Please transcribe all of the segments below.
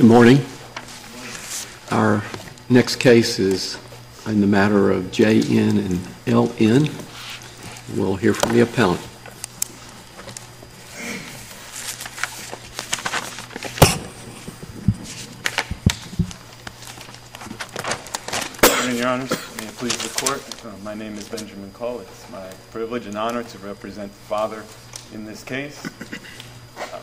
Good morning. Our next case is in the matter of JN and LN. We'll hear from the appellant. Good morning, Your Honors. May it please the Court. Uh, My name is Benjamin Cole. It's my privilege and honor to represent the father in this case.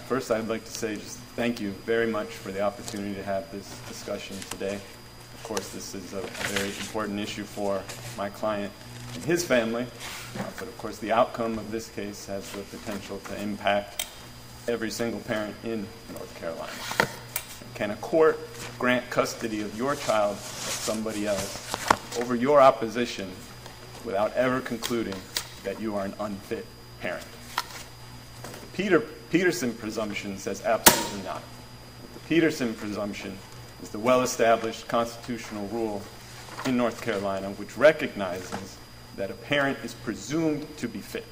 First, I'd like to say just thank you very much for the opportunity to have this discussion today. Of course, this is a a very important issue for my client and his family, uh, but of course, the outcome of this case has the potential to impact every single parent in North Carolina. Can a court grant custody of your child to somebody else over your opposition without ever concluding that you are an unfit parent? Peter, Petersen presumption says absolutely not. The Petersen presumption is the well-established constitutional rule in North Carolina which recognizes that a parent is presumed to be fit.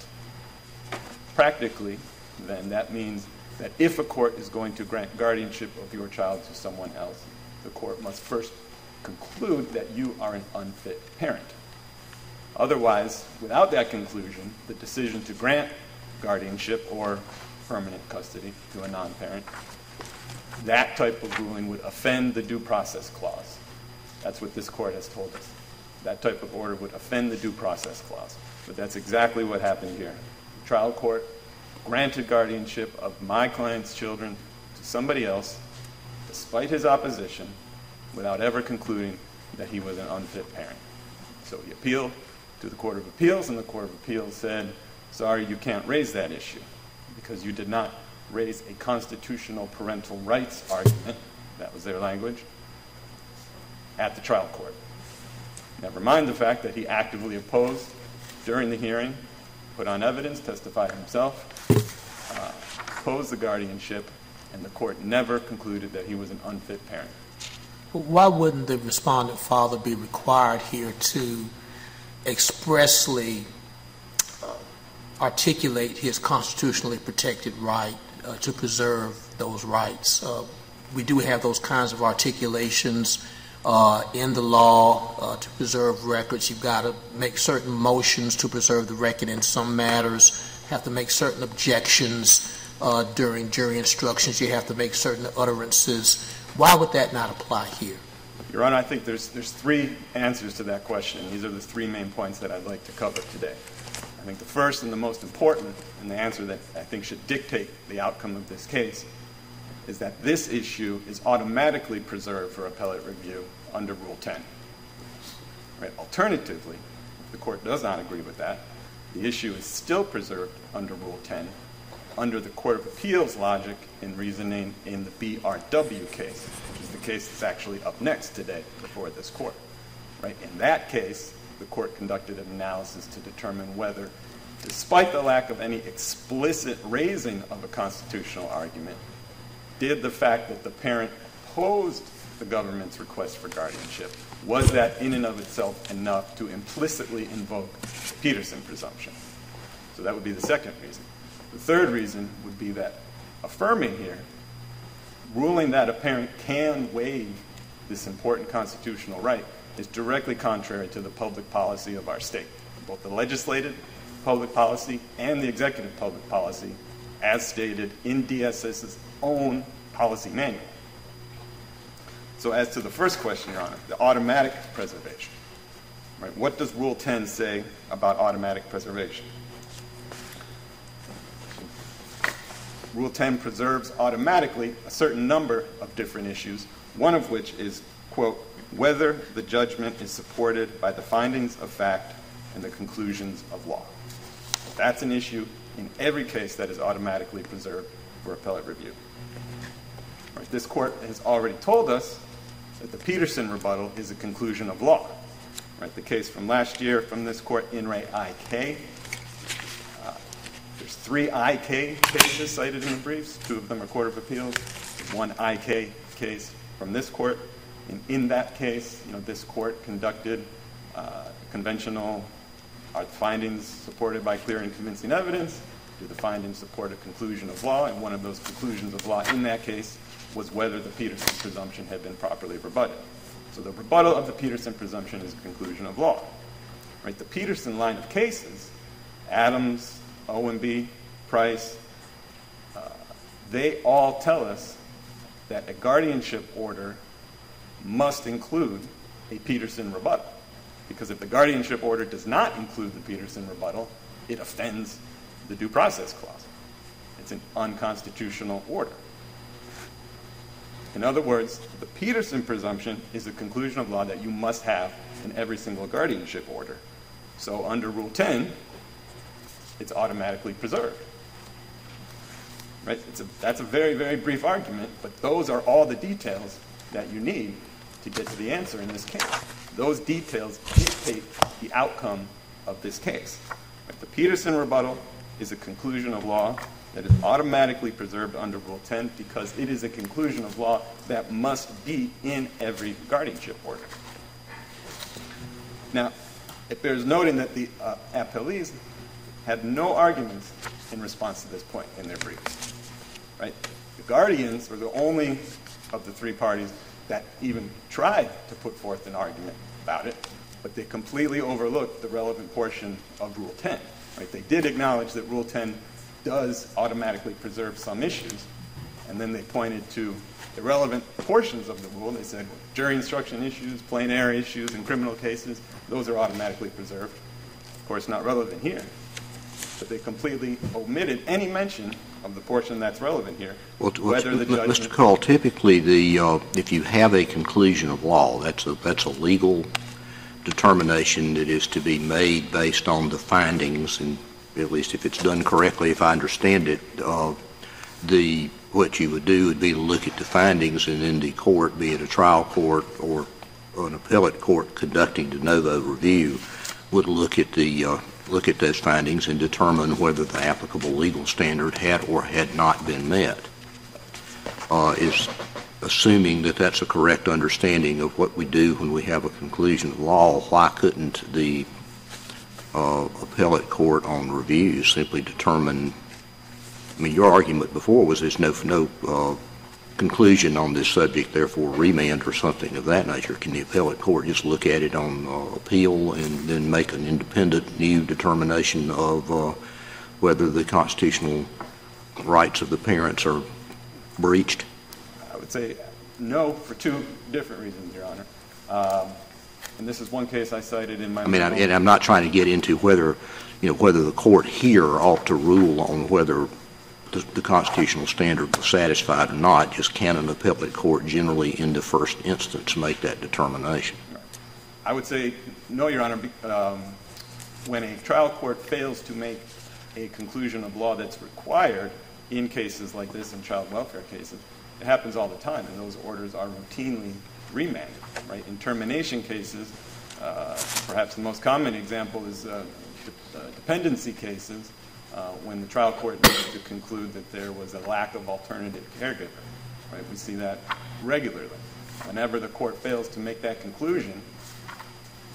Practically, then, that means that if a court is going to grant guardianship of your child to someone else, the court must first conclude that you are an unfit parent. Otherwise, without that conclusion, the decision to grant guardianship or permanent custody to a non parent, that type of ruling would offend the due process clause. That's what this court has told us. That type of order would offend the due process clause. But that's exactly what happened here. The trial court granted guardianship of my client's children to somebody else, despite his opposition, without ever concluding that he was an unfit parent. So he appealed to the Court of Appeals, and the Court of Appeals said, sorry, you can't raise that issue because you did not raise a constitutional parental rights argument, that was their language, at the trial court. Never mind the fact that he actively opposed during the hearing, put on evidence, testified himself, uh, opposed the guardianship, and the court never concluded that he was an unfit parent. Why wouldn't the respondent father be required here to expressly articulate his constitutionally protected right uh, to preserve those rights? Uh, we do have those kinds of articulations uh, in the law uh, to preserve records. You've got to make certain motions to preserve the record in some matters, have to make certain objections uh, during jury instructions, you have to make certain utterances. Why would that not apply here? Your Honor, I think there's, there's three answers to that question. These are the three main points that I'd like to cover today. I think the first and the most important, and the answer that I think should dictate the outcome of this case, is that this issue is automatically preserved for appellate review under Rule 10. Right? Alternatively, if the court does not agree with that, the issue is still preserved under Rule 10 under the Court of Appeals logic and reasoning in the BRW case, which is the case that's actually up next today before this court. Right? In that case, the court conducted an analysis to determine whether, despite the lack of any explicit raising of a constitutional argument, did the fact that the parent opposed the government's request for guardianship, was that in and of itself enough to implicitly invoke the Petersen presumption? So that would be the second reason. The third reason would be that affirming here, ruling that a parent can waive this important constitutional right, is directly contrary to the public policy of our state, both the legislative public policy and the executive public policy, as stated in DSS's own policy manual. So, as to the first question, Your Honor, the automatic preservation, right? What does Rule 10 say about automatic preservation? Rule 10 preserves automatically a certain number of different issues, one of which is, quote, whether the judgment is supported by the findings of fact and the conclusions of law. That's an issue in every case that is automatically preserved for appellate review. Right, this court has already told us that the Petersen rebuttal is a conclusion of law. Right, the case from last year from this court, In re IK, uh, there's three IK cases cited in the briefs. Two of them are Court of Appeals. One IK case from this court. And in that case, you know, this court conducted uh, conventional are the findings supported by clear and convincing evidence? Do the findings support a conclusion of law? And one of those conclusions of law in that case was whether the Petersen presumption had been properly rebutted. So the rebuttal of the Petersen presumption is a conclusion of law. Right? The Petersen line of cases, Adams, Owenby, Price, uh, they all tell us that a guardianship order must include a Petersen rebuttal. Because if the guardianship order does not include the Petersen rebuttal, it offends the due process clause. It's an unconstitutional order. In other words, the Petersen presumption is a conclusion of law that you must have in every single guardianship order. So under Rule 10, it's automatically preserved. Right? A, that's a very, very brief argument, but those are all the details that you need to get to the answer in this case. Those details dictate the outcome of this case. The Petersen rebuttal is a conclusion of law that is automatically preserved under Rule 10 because it is a conclusion of law that must be in every guardianship order. Now, it bears noting that the uh, appellees had no arguments in response to this point in their briefs. Right? The guardians were the only of the three parties that even tried to put forth an argument about it, but they completely overlooked the relevant portion of Rule 10. Right? They did acknowledge that Rule 10 does automatically preserve some issues, and then they pointed to the relevant portions of the rule. They said jury instruction issues, plain error issues in criminal cases, those are automatically preserved. Of course, not relevant here. But they completely omitted any mention of the portion that's relevant here. Well, whether the Mr. Cole, typically, the, uh, if you have a conclusion of law, that's a, that's a legal determination that is to be made based on the findings, and at least if it's done correctly, if I understand it, uh, the, what you would do would be to look at the findings, and then the court, be it a trial court or an appellate court conducting de novo review, would look at the, uh, look at those findings and determine whether the applicable legal standard had or had not been met. Uh, Is assuming that that's a correct understanding of what we do when we have a conclusion of law, why couldn't the uh, appellate court on review simply determine, I mean, your argument before was there's no, no uh, conclusion on this subject, therefore remand or something of that nature. Can the appellate court just look at it on uh, appeal and then make an independent new determination of uh, whether the constitutional rights of the parents are breached? I would say no for two different reasons, Your Honor. Um, and this is one case I cited in my. I mean, I- and I'm not trying to get into whether, you know, whether the court here ought to rule on whether the the constitutional standard was satisfied or not, just can an appellate court generally in the first instance make that determination? I would say no, Your Honor. Um, when a trial court fails to make a conclusion of law that's required in cases like this, in child welfare cases, it happens all the time, and those orders are routinely remanded. Right? In termination cases, uh, perhaps the most common example is uh, de- uh, dependency cases, uh, when the trial court needs to conclude that there was a lack of alternative caregiver. Right? We see that regularly. Whenever the court fails to make that conclusion,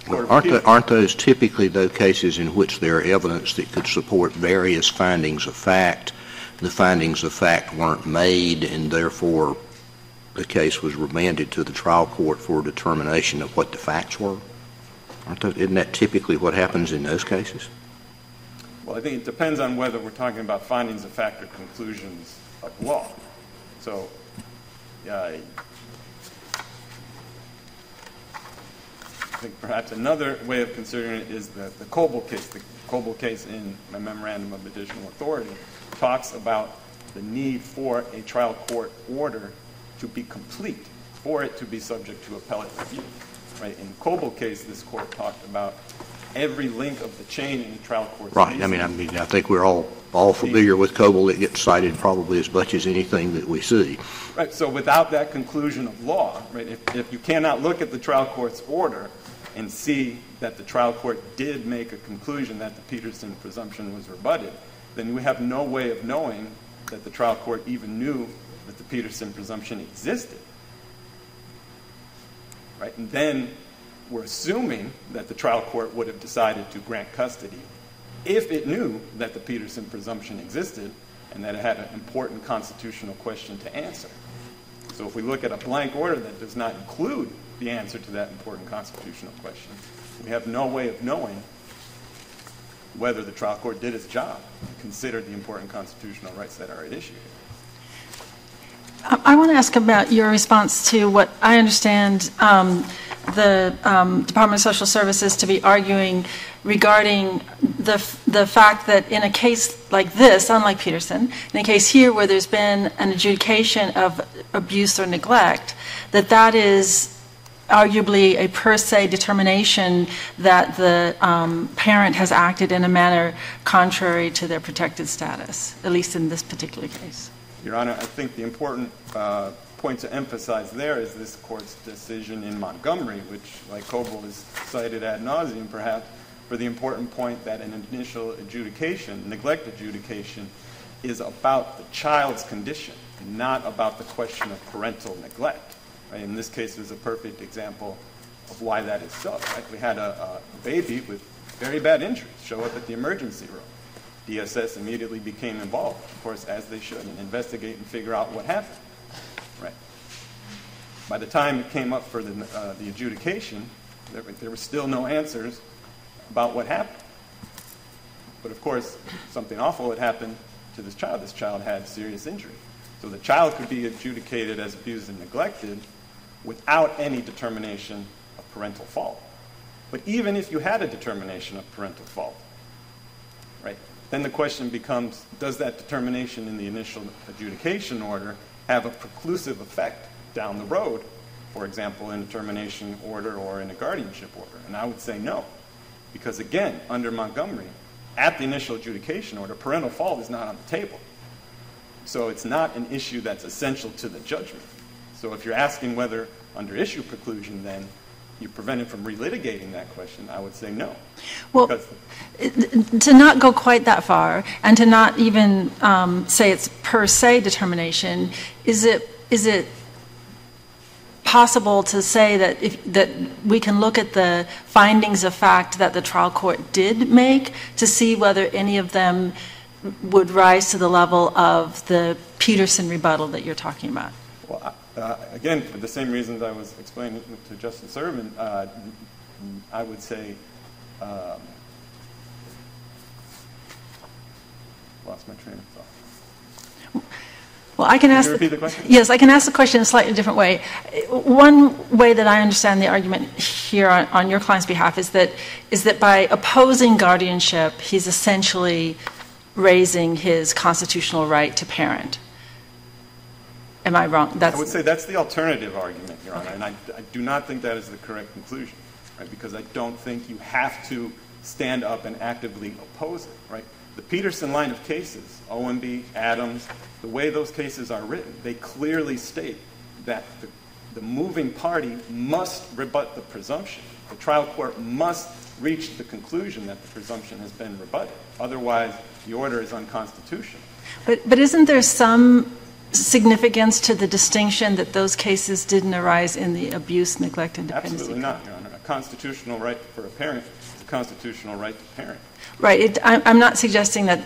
of Aren't tho- aren't those typically, though, cases in which there are evidence that could support various findings of fact? The findings of fact weren't made, and therefore the case was remanded to the trial court for determination of what the facts were? Aren't those, isn't that typically what happens in those cases? Well, I think it depends on whether we're talking about findings of fact or conclusions of law. So, uh, I think perhaps another way of considering it is the, the Coble case. The Coble case in my memorandum of additional authority talks about the need for a trial court order to be complete, for it to be subject to appellate review. Right? In Coble case, this court talked about every link of the chain in the trial court's Right, I mean, I mean, I think we're all, all familiar with Coble, it gets cited probably as much as anything that we see. Right, so without that conclusion of law, right, if, if you cannot look at the trial court's order and see that the trial court did make a conclusion that the Petersen presumption was rebutted, then we have no way of knowing that the trial court even knew that the Petersen presumption existed. Right, and then we're assuming that the trial court would have decided to grant custody if it knew that the Petersen presumption existed and that it had an important constitutional question to answer. So if we look at a blank order that does not include the answer to that important constitutional question, we have no way of knowing whether the trial court did its job and considered the important constitutional rights that are at issue. I want to ask about your response to what I understand um, the um, Department of Social Services to be arguing regarding the, the fact that in a case like this, unlike Petersen, in a case here where there's been an adjudication of abuse or neglect, that that is arguably a per se determination that the um, parent has acted in a manner contrary to their protected status, at least in this particular case. Your Honor, I think the important uh, point to emphasize there is this court's decision in Montgomery, which, like Coble is cited ad nauseum, perhaps, for the important point that an initial adjudication, neglect adjudication, is about the child's condition, not about the question of parental neglect. Right? In this case, is a perfect example of why that is so. Right? We had a, a baby with very bad injuries show up at the emergency room. DSS immediately became involved, of course, as they should, and investigate and figure out what happened. By the time it came up for the, uh, the adjudication, there, there were still no answers about what happened. But of course, something awful had happened to this child. This child had serious injury. So the child could be adjudicated as abused and neglected without any determination of parental fault. But even if you had a determination of parental fault, right, then the question becomes does that determination in the initial adjudication order have a preclusive effect down the road, for example, in a termination order or in a guardianship order? And I would say no. Because again, under Montgomery, at the initial adjudication order, parental fault is not on the table. So it's not an issue that's essential to the judgment. So if you're asking whether under issue preclusion, then you prevent him from relitigating that question, I would say no. Well, to not go quite that far and to not even um, say it's per se determination, is it, is it possible to say that if, that we can look at the findings of fact that the trial court did make to see whether any of them would rise to the level of the Petersen rebuttal that you're talking about? Well, uh, again, for the same reasons I was explaining to Justice Ervin, uh, I would say, um, lost my train of thought. Well, I can ask. you repeat the question? Yes, I can ask the question in a slightly different way. One way that I understand the argument here on, on your client's behalf is that is that by opposing guardianship, he's essentially raising his constitutional right to parent. Am I wrong? That's I would say that's the alternative argument, Your Honor, and I, I do not think that is the correct conclusion, right? Because I don't think you have to stand up and actively oppose it, right? The Petersen line of cases, Owenby, Adams, the way those cases are written, they clearly state that the, the moving party must rebut the presumption. The trial court must reach the conclusion that the presumption has been rebutted. Otherwise, the order is unconstitutional. But, but isn't there some significance to the distinction that those cases didn't arise in the abuse, neglect, and dependency? Absolutely not, Your Honor. A constitutional right for a parent constitutional right to parent. Right. It, I, I'm not suggesting that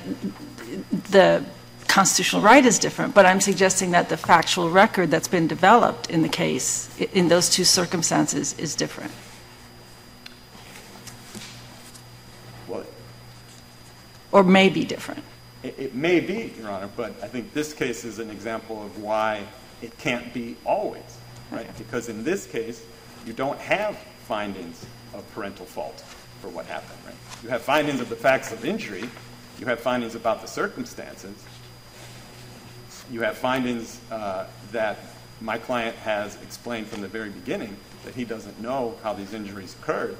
the constitutional right is different, but I'm suggesting that the factual record that's been developed in the case, in those two circumstances, is different. Well, Or may be different. It, it may be, Your Honor, but I think this case is an example of why it can't be always, right? Because in this case, you don't have findings of parental fault for what happened, right? You have findings of the facts of injury, you have findings about the circumstances, you have findings uh, that my client has explained from the very beginning that he doesn't know how these injuries occurred,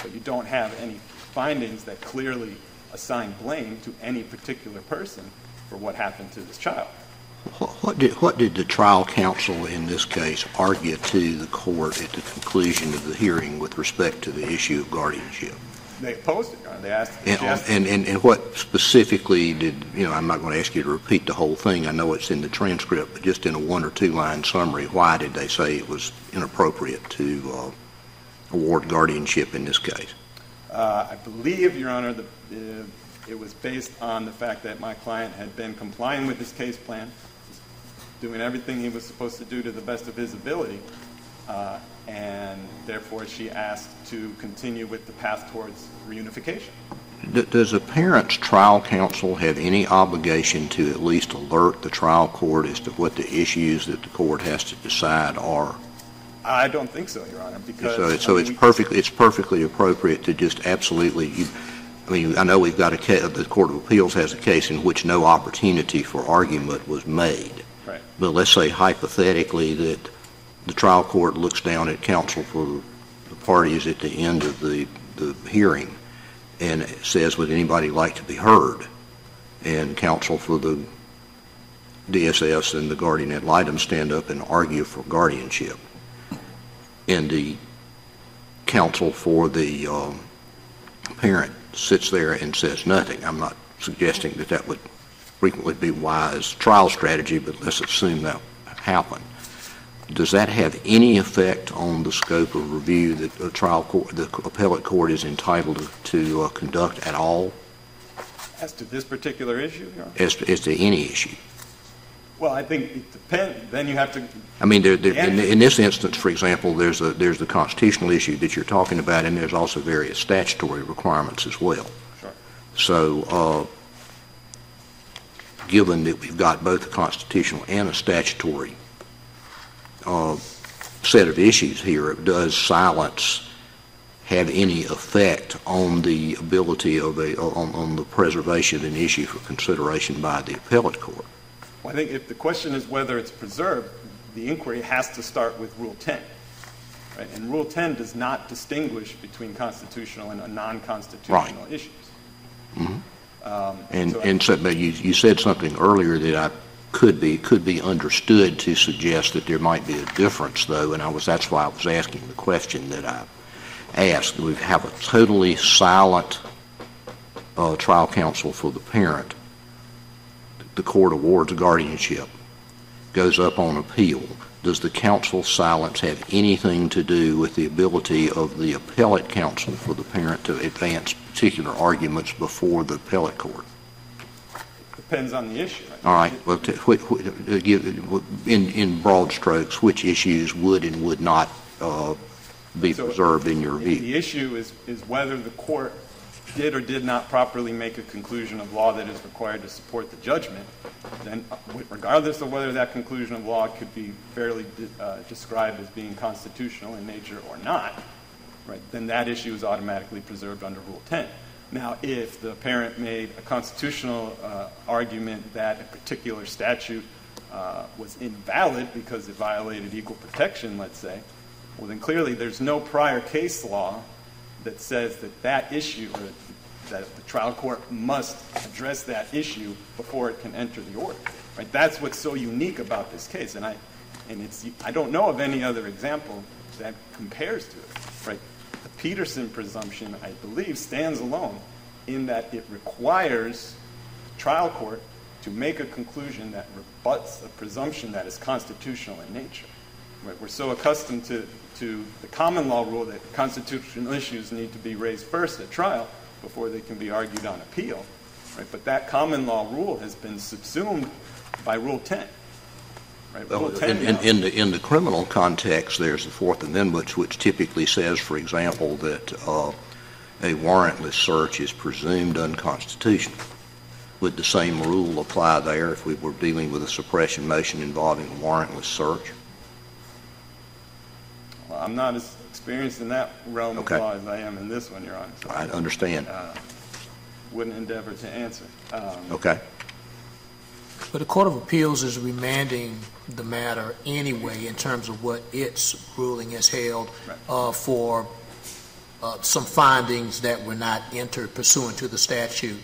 but you don't have any findings that clearly assign blame to any particular person for what happened to this child. What what did, what did the trial counsel in this case argue to the court at the conclusion of the hearing with respect to the issue of guardianship? They opposed it, They asked, And, she and, and and what specifically did, you know, I'm not going to ask you to repeat the whole thing, I know it's in the transcript, but just in a one or two line summary, why did they say it was inappropriate to uh, award guardianship in this case? Uh, I believe, Your Honor, uh, it was based on the fact that my client had been complying with his case plan, doing everything he was supposed to do to the best of his ability, uh, and therefore she asked to continue with the path towards reunification. D- Does a parent's trial counsel have any obligation to at least alert the trial court as to what the issues that the court has to decide are? I don't think so, Your Honor, because. So, I so mean, it's perfectly, it's perfectly appropriate to just absolutely, you- I mean, I know we've got a, ca- the Court of Appeals has a case in which no opportunity for argument was made. But let's say hypothetically that the trial court looks down at counsel for the parties at the end of the, the hearing and says, would anybody like to be heard? And counsel for the DSS and the guardian ad litem stand up and argue for guardianship. And the counsel for the um, parent sits there and says nothing. I'm not suggesting that that would frequently be wise trial strategy, but let's assume that happened. Does that have any effect on the scope of review that the trial court, the appellate court is entitled to- uh, conduct at all As to this particular issue, as to, as to any issue? Well, I think it depends, then you have to, I mean, there, there, in, in this instance, for example, there's a, there's the constitutional issue that you're talking about, and there's also various statutory requirements as well. Sure. So, uh, given that we've got both a constitutional and a statutory uh, set of issues here, does silence have any effect on the ability of a, on, on the preservation of an issue for consideration by the appellate court? well, I think if the question is whether it's preserved, the inquiry has to start with Rule 10. Right? And Rule 10 does not distinguish between constitutional and non-constitutional issues. Um, And, so and so, but you, you said something earlier that I could be, could be understood to suggest that there might be a difference, though, and I was, that's why I was asking the question that I asked. We have a totally silent, uh, trial counsel for the parent. The court awards guardianship, goes up on appeal. Does the counsel silence have anything to do with the ability of the appellate counsel for the parent to advance particular arguments before the appellate court? Depends on the issue. All right, well, to- whi- uh, give- in, in broad strokes, which issues would and would not uh, be So, preserved in your view? the issue is, is whether the court did or did not properly make a conclusion of law that is required to support the judgment, then uh, regardless of whether that conclusion of law could be fairly de- uh, described as being constitutional in nature or not, right, then that issue is automatically preserved under Rule 10. Now, if the parent made a constitutional uh, argument that a particular statute uh, was invalid because it violated equal protection, let's say, well, then clearly there's no prior case law that says that that issue, or that the trial court must address that issue before it can enter the order. Right? That's what's so unique about this case, and I, and it's, I don't know of any other example that compares to it. Petersen presumption, I believe, stands alone in that it requires trial court to make a conclusion that rebuts a presumption that is constitutional in nature. Right, We're so accustomed to, to the common law rule that constitutional issues need to be raised first at trial before they can be argued on appeal. Right? But that common law rule has been subsumed by Rule 10. Right? Well, Rule 10 in, in, in the, in the criminal context, there's the Fourth Amendment, which typically says, for example, that uh, a warrantless search is presumed unconstitutional. Would the same rule apply there if we were dealing with a suppression motion involving a warrantless search? Well, I'm not as experienced in that realm of law as I am in this one, Your Honor. so I understand. uh, wouldn't endeavor to answer. Um, Okay. But the Court of Appeals is remanding the matter anyway in terms of what its ruling has held Right. uh, for uh, some findings that were not entered pursuant to the statute.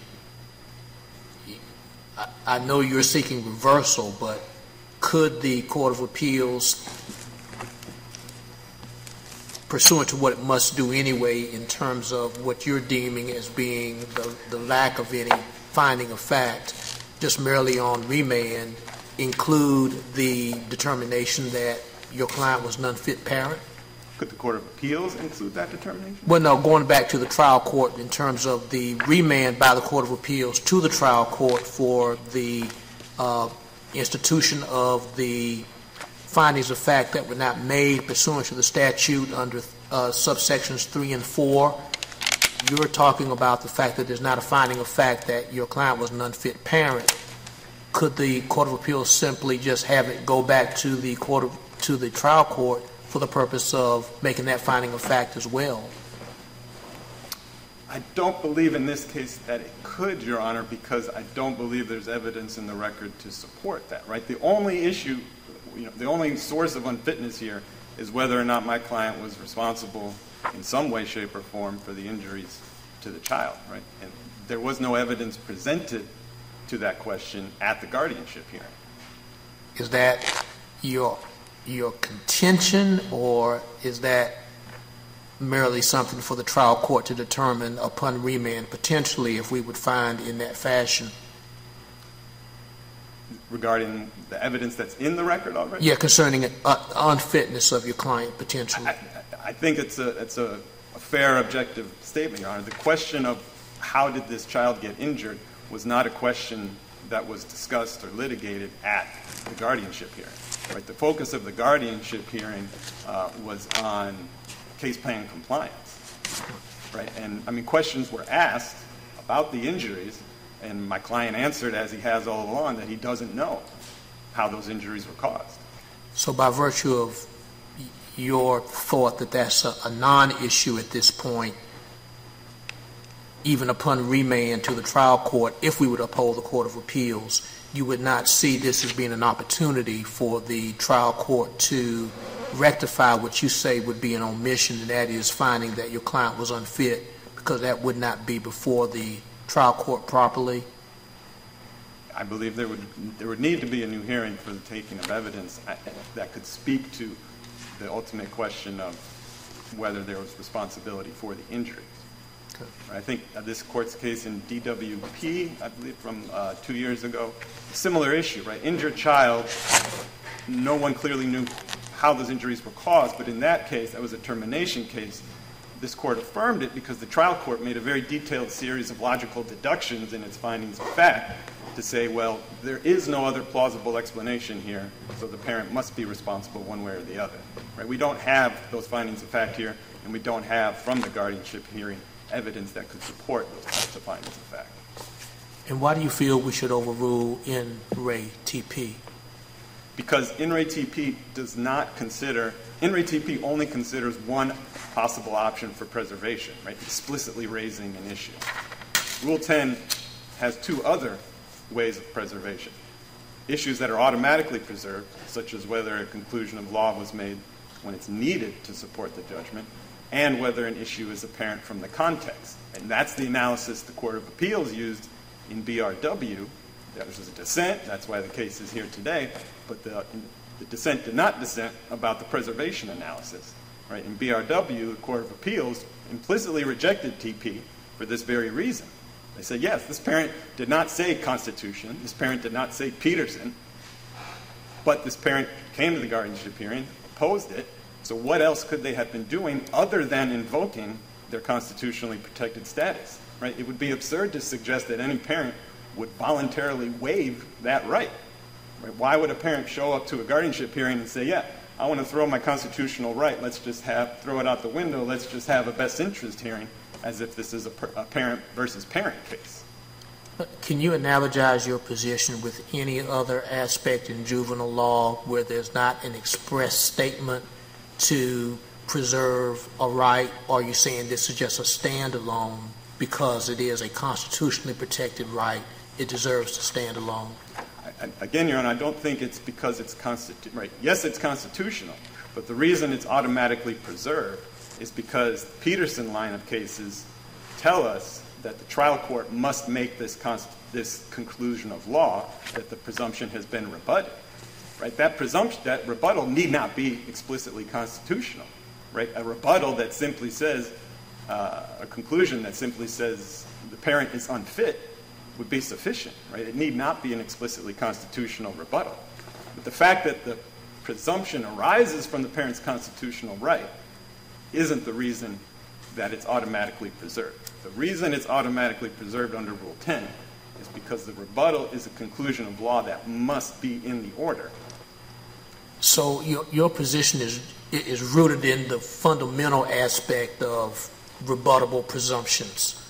I- I know you're seeking reversal, but could the Court of Appeals, pursuant to what it must do anyway in terms of what you're deeming as being the, the lack of any finding of fact, just merely on remand, include the determination that your client was an unfit parent? Could the Court of Appeals include that determination? Well, no, going back to the trial court in terms of the remand by the Court of Appeals to the trial court for the uh, institution of the findings of fact that were not made pursuant to the statute under uh, subsections 3 and 4. You're talking about the fact that there's not a finding of fact that your client was an unfit parent. Could the Court of Appeals simply just have it go back to the court of, to the trial court for the purpose of making that finding of fact as well? I don't believe in this case that it could, Your Honor, because I don't believe there's evidence in the record to support that, right? The only issue, you know, the only source of unfitness here is whether or not my client was responsible in some way, shape, or form for the injuries to the child, right? And there was no evidence presented to that question at the guardianship hearing. Is that your, your contention, or is that merely something for the trial court to determine upon remand, potentially, if we would find in that fashion? regarding the evidence that's in the record already? Yeah, concerning uh, unfitness of your client, potentially. I, I think it's a, it's a, a fair, objective statement, Your Honor. The question of how did this child get injured was not a question that was discussed or litigated at the guardianship hearing. Right? The focus of the guardianship hearing uh, was on case plan compliance. Right? And I mean, questions were asked about the injuries, and my client answered, as he has all along, that he doesn't know how those injuries were caused. So, by virtue of your thought that that's a, a non issue at this point, even upon remand to the trial court, if we would uphold the Court of Appeals, you would not see this as being an opportunity for the trial court to rectify what you say would be an omission, and that is finding that your client was unfit, because that would not be before the trial court properly? I believe there would, there would need to be a new hearing for the taking of evidence that could speak to the ultimate question of whether there was responsibility for the injuries. Okay. I think this court's case in DWP, I believe from uh, two years ago, similar issue, right? Injured child, no one clearly knew how those injuries were caused, but in that case, that was a termination case. This court affirmed it because the trial court made a very detailed series of logical deductions in its findings of fact to say, well, there is no other plausible explanation here, so the parent must be responsible one way or the other. Right? We don't have those findings of fact here, and we don't have from the guardianship hearing evidence that could support those types of findings of fact. And why do you feel we should overrule in Ray TP? Because In Re TP does not consider, In Re TP only considers one possible option for preservation, right? Explicitly raising an issue. Rule 10 has two other ways of preservation. Issues that are automatically preserved, such as whether a conclusion of law was made when it's needed to support the judgment, and whether an issue is apparent from the context. And that's the analysis the Court of Appeals used in BRW. That was a dissent, that's why the case is here today, but the, the dissent did not dissent about the preservation analysis. Right? In BRW, the Court of Appeals implicitly rejected TP for this very reason. They said, yes, this parent did not say Constitution, this parent did not say Petersen, but this parent came to the guardianship hearing, opposed it, so what else could they have been doing other than invoking their constitutionally protected status? Right? It would be absurd to suggest that any parent would voluntarily waive that right. Right. Why would a parent show up to a guardianship hearing and say, yeah, I want to throw my constitutional right, let's just have, throw it out the window, let's just have a best interest hearing, as if this is a, a parent versus parent case. Uh, can you analogize your position with any other aspect in juvenile law where there's not an express statement to preserve a right, or are you saying this is just a standalone because it is a constitutionally protected right, it deserves to stand alone? Again, Your Honor, I don't think it's because it's constitutional. Right. Yes, it's constitutional, but the reason it's automatically preserved is because the Petersen line of cases tell us that the trial court must make this, const- this conclusion of law that the presumption has been rebutted. Right? That presumption, that rebuttal need not be explicitly constitutional. Right? A rebuttal that simply says, uh, a conclusion that simply says the parent is unfit would be sufficient, right? It need not be an explicitly constitutional rebuttal. But the fact that the presumption arises from the parent's constitutional right isn't the reason that it's automatically preserved. The reason it's automatically preserved under Rule 10 is because the rebuttal is a conclusion of law that must be in the order. So your, your position is, is rooted in the fundamental aspect of rebuttable presumptions,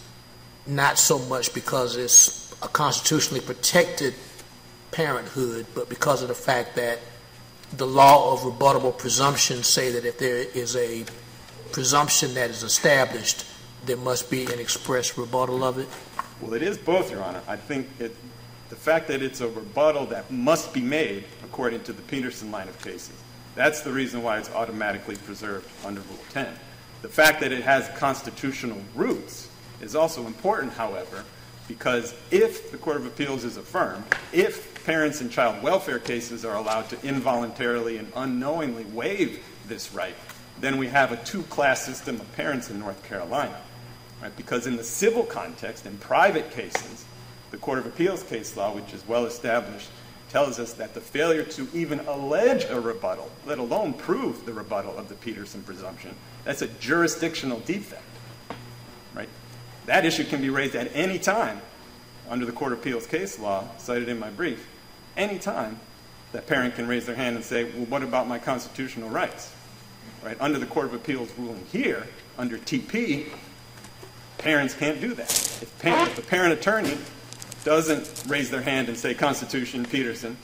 not so much because it's a constitutionally protected parenthood, but because of the fact that the law of rebuttable presumption say that if there is a presumption that is established, there must be an express rebuttal of it? Well, it is both, Your Honor. I think it, the fact that it's a rebuttal that must be made according to the Petersen line of cases, that's the reason why it's automatically preserved under Rule 10. The fact that it has constitutional roots is also important, however, because if the Court of Appeals is affirmed, if parents in child welfare cases are allowed to involuntarily and unknowingly waive this right, then we have a two-class system of parents in North Carolina. Right? Because in the civil context, in private cases, the Court of Appeals case law, which is well established, tells us that the failure to even allege a rebuttal, let alone prove the rebuttal of the Petersen presumption, that's a jurisdictional defect. Right? That issue can be raised at any time under the Court of Appeals case law cited in my brief. Any time that parent can raise their hand and say, well, what about my constitutional rights? Right? Under the Court of Appeals ruling here, under TP, parents can't do that. If, parent, if the parent attorney doesn't raise their hand and say Constitution Petersen,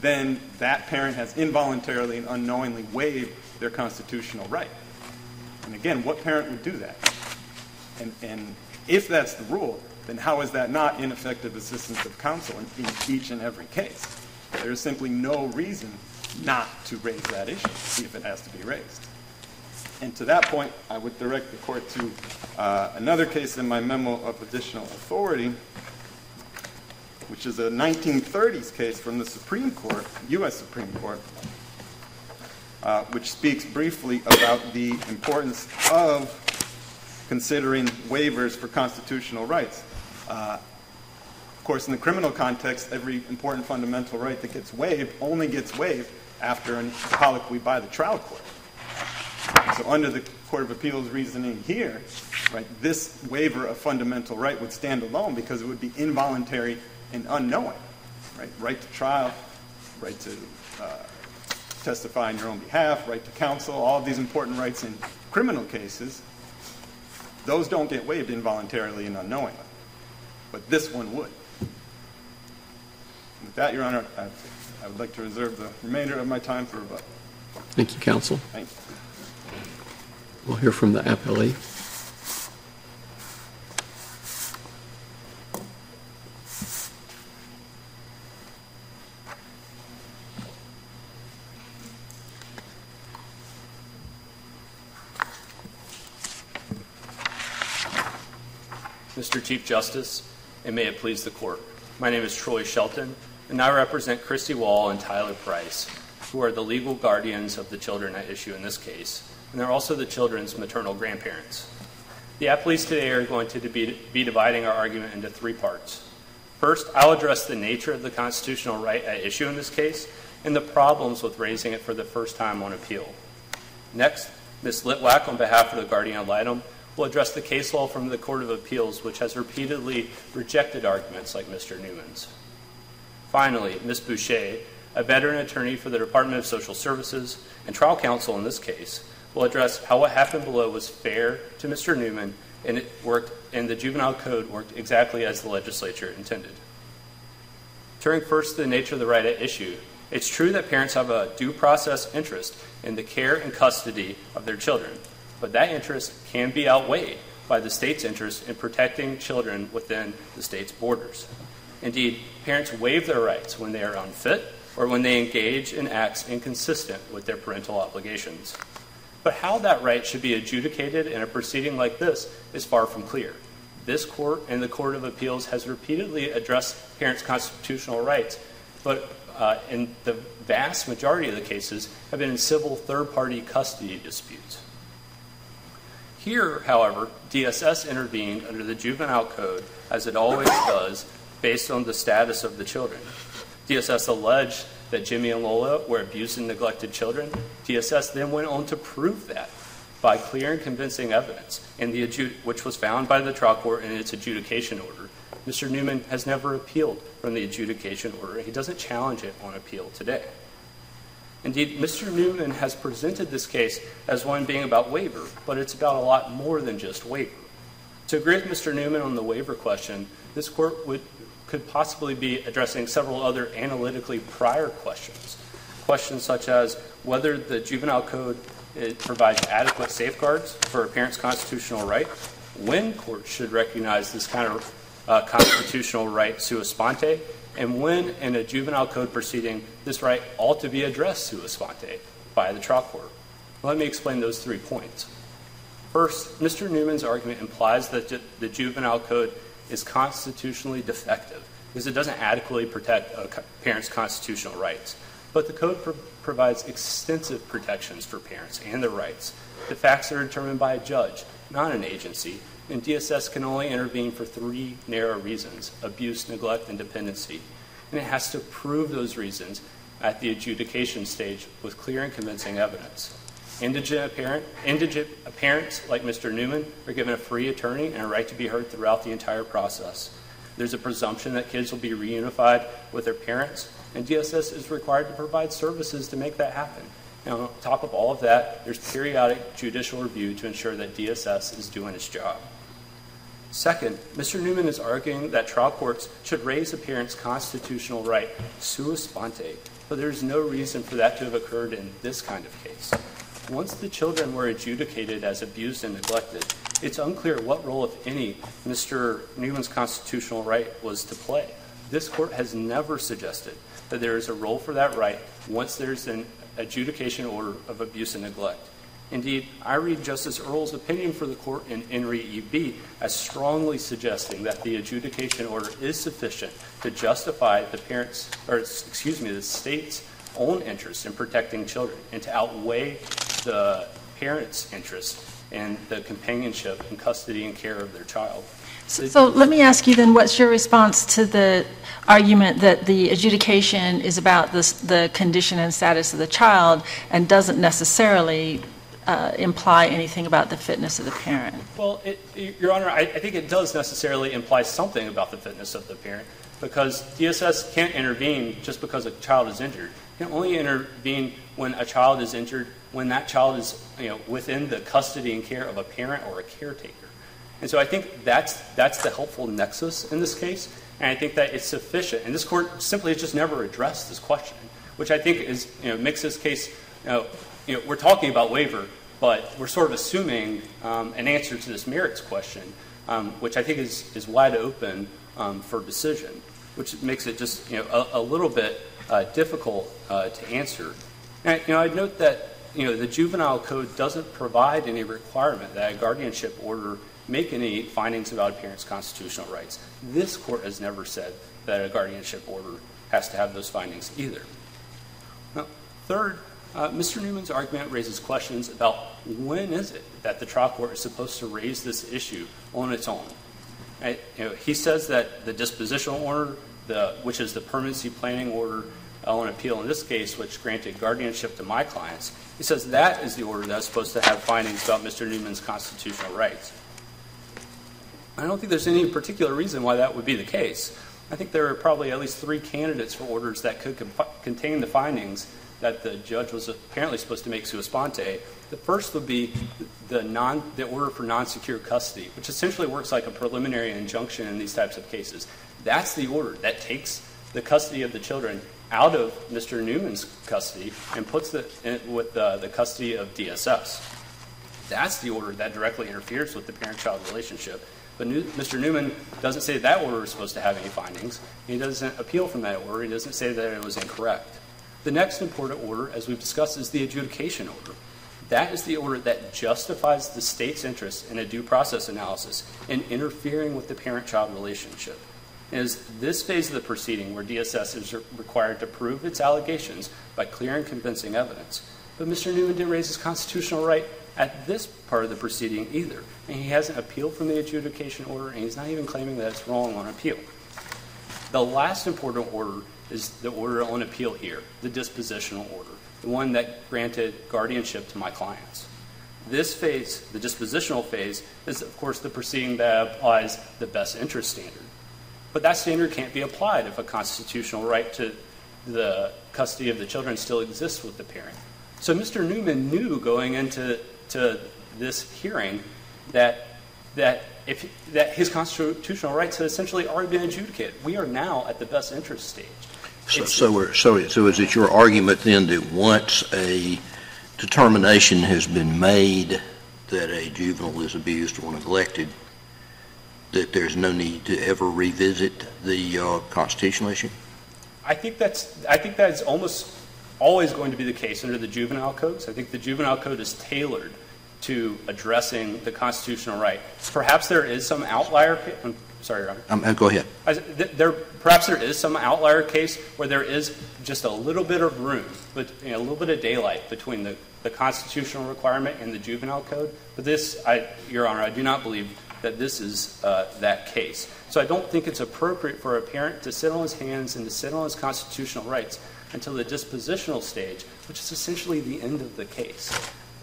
then that parent has involuntarily and unknowingly waived their constitutional right. And again, what parent would do that? And, and if that's the rule, then how is that not ineffective assistance of counsel in, in each and every case? There's simply no reason not to raise that issue, see if it has to be raised. And to that point, I would direct the court to uh, another case in my memo of additional authority, which is a 1930s case from the Supreme Court, U.S. Supreme Court, uh, which speaks briefly about the importance of considering waivers for constitutional rights. Uh, of course, in the criminal context, every important fundamental right that gets waived only gets waived after a colloquy by the trial court. So under the Court of Appeals reasoning here, right, this waiver of fundamental right would stand alone because it would be involuntary and unknowing. Right, right to trial, right to uh, testify on your own behalf, right to counsel, all of these important rights in criminal cases, those don't get waived involuntarily and unknowingly. But this one would. With that, Your Honor, I, I would like to reserve the remainder of my time for rebuttal. Thank you, counsel. Thank you. We'll hear from the appellee. Mr. Chief Justice, and may it please the court. My name is Troy Shelton, and I represent Christy Wall and Tyler Price, who are the legal guardians of the children at issue in this case, and they're also the children's maternal grandparents. The appellees today are going to be, be dividing our argument into three parts. First, I'll address the nature of the constitutional right at issue in this case and the problems with raising it for the first time on appeal. Next, Ms. Litwack, on behalf of the guardian ad litem, will address the case law from the Court of Appeals, which has repeatedly rejected arguments like Mr. Newman's. Finally, Ms. Boucher, a veteran attorney for the Department of Social Services and trial counsel in this case, will address how what happened below was fair to Mr. Newman and it worked and the juvenile code worked exactly as the legislature intended. Turning first to the nature of the right at issue, it's true that parents have a due process interest in the care and custody of their children, but that interest can be outweighed by the state's interest in protecting children within the state's borders. Indeed, parents waive their rights when they are unfit or when they engage in acts inconsistent with their parental obligations. But how that right should be adjudicated in a proceeding like this is far from clear. This court and the Court of Appeals has repeatedly addressed parents' constitutional rights, but uh, in the vast majority of the cases have been in civil third party custody disputes. Here, however, DSS intervened under the Juvenile Code, as it always does, based on the status of the children. DSS alleged that Jimmy and Lola were abused and neglected children. DSS then went on to prove that by clear and convincing evidence, in the adjud- which was found by the trial court in its adjudication order, Mr. Newman has never appealed from the adjudication order. He doesn't challenge it on appeal today. Indeed, Mr. Newman has presented this case as one being about waiver, but it's about a lot more than just waiver. To agree with Mr. Newman on the waiver question, this court would, could possibly be addressing several other analytically prior questions. Questions such as whether the juvenile code provides adequate safeguards for a parent's constitutional right, when courts should recognize this kind of uh, constitutional right sua sponte, and when in a juvenile code proceeding this right ought to be addressed sua sponte by the trial court. Let me explain those three points. First, Mr. Newman's argument implies that the juvenile code is constitutionally defective because it doesn't adequately protect a parent's constitutional rights. But the code pro- provides extensive protections for parents and their rights. The facts are determined by a judge, not an agency, and DSS can only intervene for three narrow reasons abuse, neglect, and dependency. And it has to prove those reasons at the adjudication stage with clear and convincing evidence. Indigent, indigent parents like Mr. Newman are given a free attorney and a right to be heard throughout the entire process. There's a presumption that kids will be reunified with their parents, and DSS is required to provide services to make that happen. And on top of all of that, there's periodic judicial review to ensure that DSS is doing its job. Second, Mr. Newman is arguing that trial courts should raise a parent's constitutional right sua sponte, but there's no reason for that to have occurred in this kind of case. Once the children were adjudicated as abused and neglected, it's unclear what role, if any, Mr. Newman's constitutional right was to play. This court has never suggested that there is a role for that right once there's an adjudication order of abuse and neglect. Indeed, I read Justice Earls' opinion for the court in Henry E.B. as strongly suggesting that the adjudication order is sufficient to justify the parents, or excuse me, the state's own interest in protecting children and to outweigh the parents' interest in the companionship and custody and care of their child. So, so let me ask you then, what's your response to the argument that the adjudication is about the condition and status of the child and doesn't necessarily uh, imply anything about the fitness of the parent. Well, it, Your Honor, I, I, think it does necessarily imply something about the fitness of the parent because DSS can't intervene just because a child is injured. It can only intervene when a child is injured when that child is you know, within the custody and care of a parent or a caretaker. And so I think that's, that's the helpful nexus in this case, and I think that it's sufficient. And this court simply has just never addressed this question, which I think is, you know, makes this case you know, you know, we're talking about waiver, but we're sort of assuming um, an answer to this merits question, um, which I think is, is wide open um, for decision, which makes it just you know, a, a little bit uh, difficult uh, to answer. And, you know, I'd note that you know, the juvenile code doesn't provide any requirement that a guardianship order make any findings about a parent's constitutional rights. This court has never said that a guardianship order has to have those findings either. Now, third, uh, Mr. Newman's argument raises questions about when is it that the trial court is supposed to raise this issue on its own. Right? You know, he says that the dispositional order, the, which is the permanency planning order on appeal in this case, which granted guardianship to my clients, he says that is the order that's supposed to have findings about Mr. Newman's constitutional rights. I don't think there's any particular reason why that would be the case. I think there are probably at least three candidates for orders that could contain the findings that the judge was apparently supposed to make sua sponte. The first would be the, non, the order for non-secure custody, which essentially works like a preliminary injunction in these types of cases. That's the order that takes the custody of the children out of Mr. Newman's custody and puts it with the, the custody of DSS. That's the order that directly interferes with the parent-child relationship. But New, Mr. Newman doesn't say that order is supposed to have any findings. He doesn't appeal from that order. He doesn't say that it was incorrect. The next important order, as we've discussed, is the adjudication order. That is the order that justifies the state's interest in a due process analysis in interfering with the parent child relationship. It is this phase of the proceeding where DSS is required to prove its allegations by clear and convincing evidence. But Mr. Newman didn't raise his constitutional right at this part of the proceeding either. And he hasn't appealed from the adjudication order, and he's not even claiming that it's wrong on appeal. The last important order is the order on appeal here, the dispositional order, the one that granted guardianship to my clients. This phase, the dispositional phase, is of course the proceeding that applies the best interest standard. But that standard can't be applied if a constitutional right to the custody of the children still exists with the parent. So Mr. Newman knew going into to this hearing that that if that his constitutional rights had essentially already been adjudicated. We are now at the best interest stage. So, so, we're- so, so is it your argument then that once a determination has been made that a juvenile is abused or neglected, that there's no need to ever revisit the uh, constitutional issue? I think that's I think that is almost always going to be the case under the juvenile codes. I think the juvenile code is tailored to addressing the constitutional right. Perhaps there is some outlier. I'm sorry, Your Honor. Um, uh, go ahead. I There, perhaps there is some outlier case where there is just a little bit of room, but you know, a little bit of daylight between the, the constitutional requirement and the juvenile code. But this, I, Your Honor, I do not believe that this is uh, that case. So I don't think it's appropriate for a parent to sit on his hands and to sit on his constitutional rights until the dispositional stage, which is essentially the end of the case,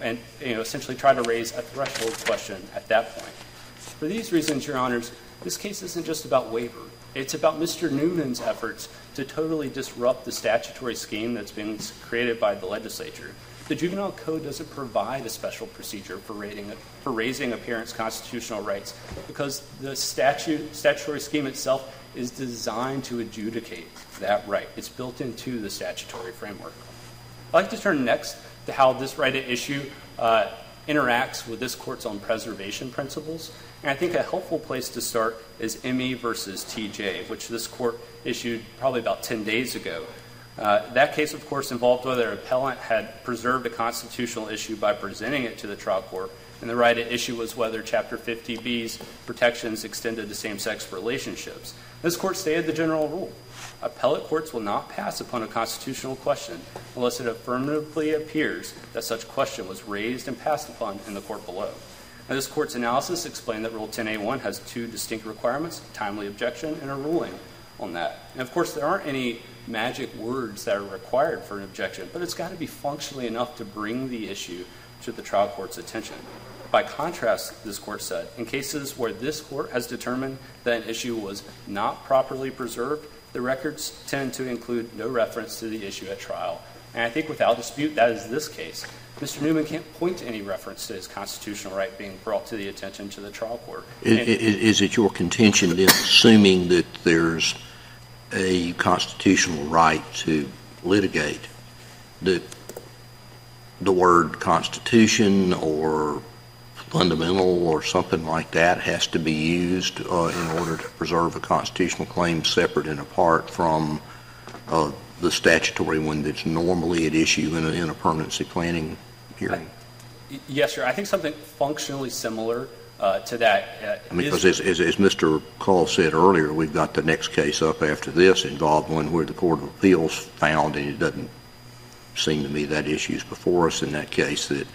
and you know, essentially try to raise a threshold question at that point. For these reasons, Your Honors, this case isn't just about waiver. It's about Mr. Newman's efforts to totally disrupt the statutory scheme that's been created by the legislature. The Juvenile Code doesn't provide a special procedure for, rating, for raising a parent's constitutional rights because the statute, statutory scheme itself is designed to adjudicate that right. It's built into the statutory framework. I'd like to turn next to how this right at issue uh, interacts with this court's own preservation principles. And I think a helpful place to start is ME versus TJ, which this court issued probably about 10 days ago. Uh, that case, of course, involved whether an appellant had preserved a constitutional issue by presenting it to the trial court, and the right at issue was whether Chapter 50B's protections extended to same sex relationships. This court stated the general rule appellate courts will not pass upon a constitutional question unless it affirmatively appears that such question was raised and passed upon in the court below. Now, this court's analysis explained that Rule 10A1 has two distinct requirements timely objection and a ruling on that. And of course, there aren't any magic words that are required for an objection, but it's got to be functionally enough to bring the issue to the trial court's attention. By contrast, this court said, in cases where this court has determined that an issue was not properly preserved, the records tend to include no reference to the issue at trial. And I think without dispute, that is this case. Mr. Newman can't point to any reference to his constitutional right being brought to the attention to the trial court. I- i- And- Is it your contention then, assuming that there's a constitutional right to litigate, that the word constitution or fundamental or something like that has to be used uh, in order to preserve a constitutional claim separate and apart from uh, the statutory one that's normally at issue in a, in a permanency planning hearing? Y- Yes, sir. I think something functionally similar uh, to that uh, I mean, because as, as, as Mr. Cole said earlier, we've got the next case up after this involved one where the Court of Appeals found, and it doesn't seem to me that issue's before us in that case, that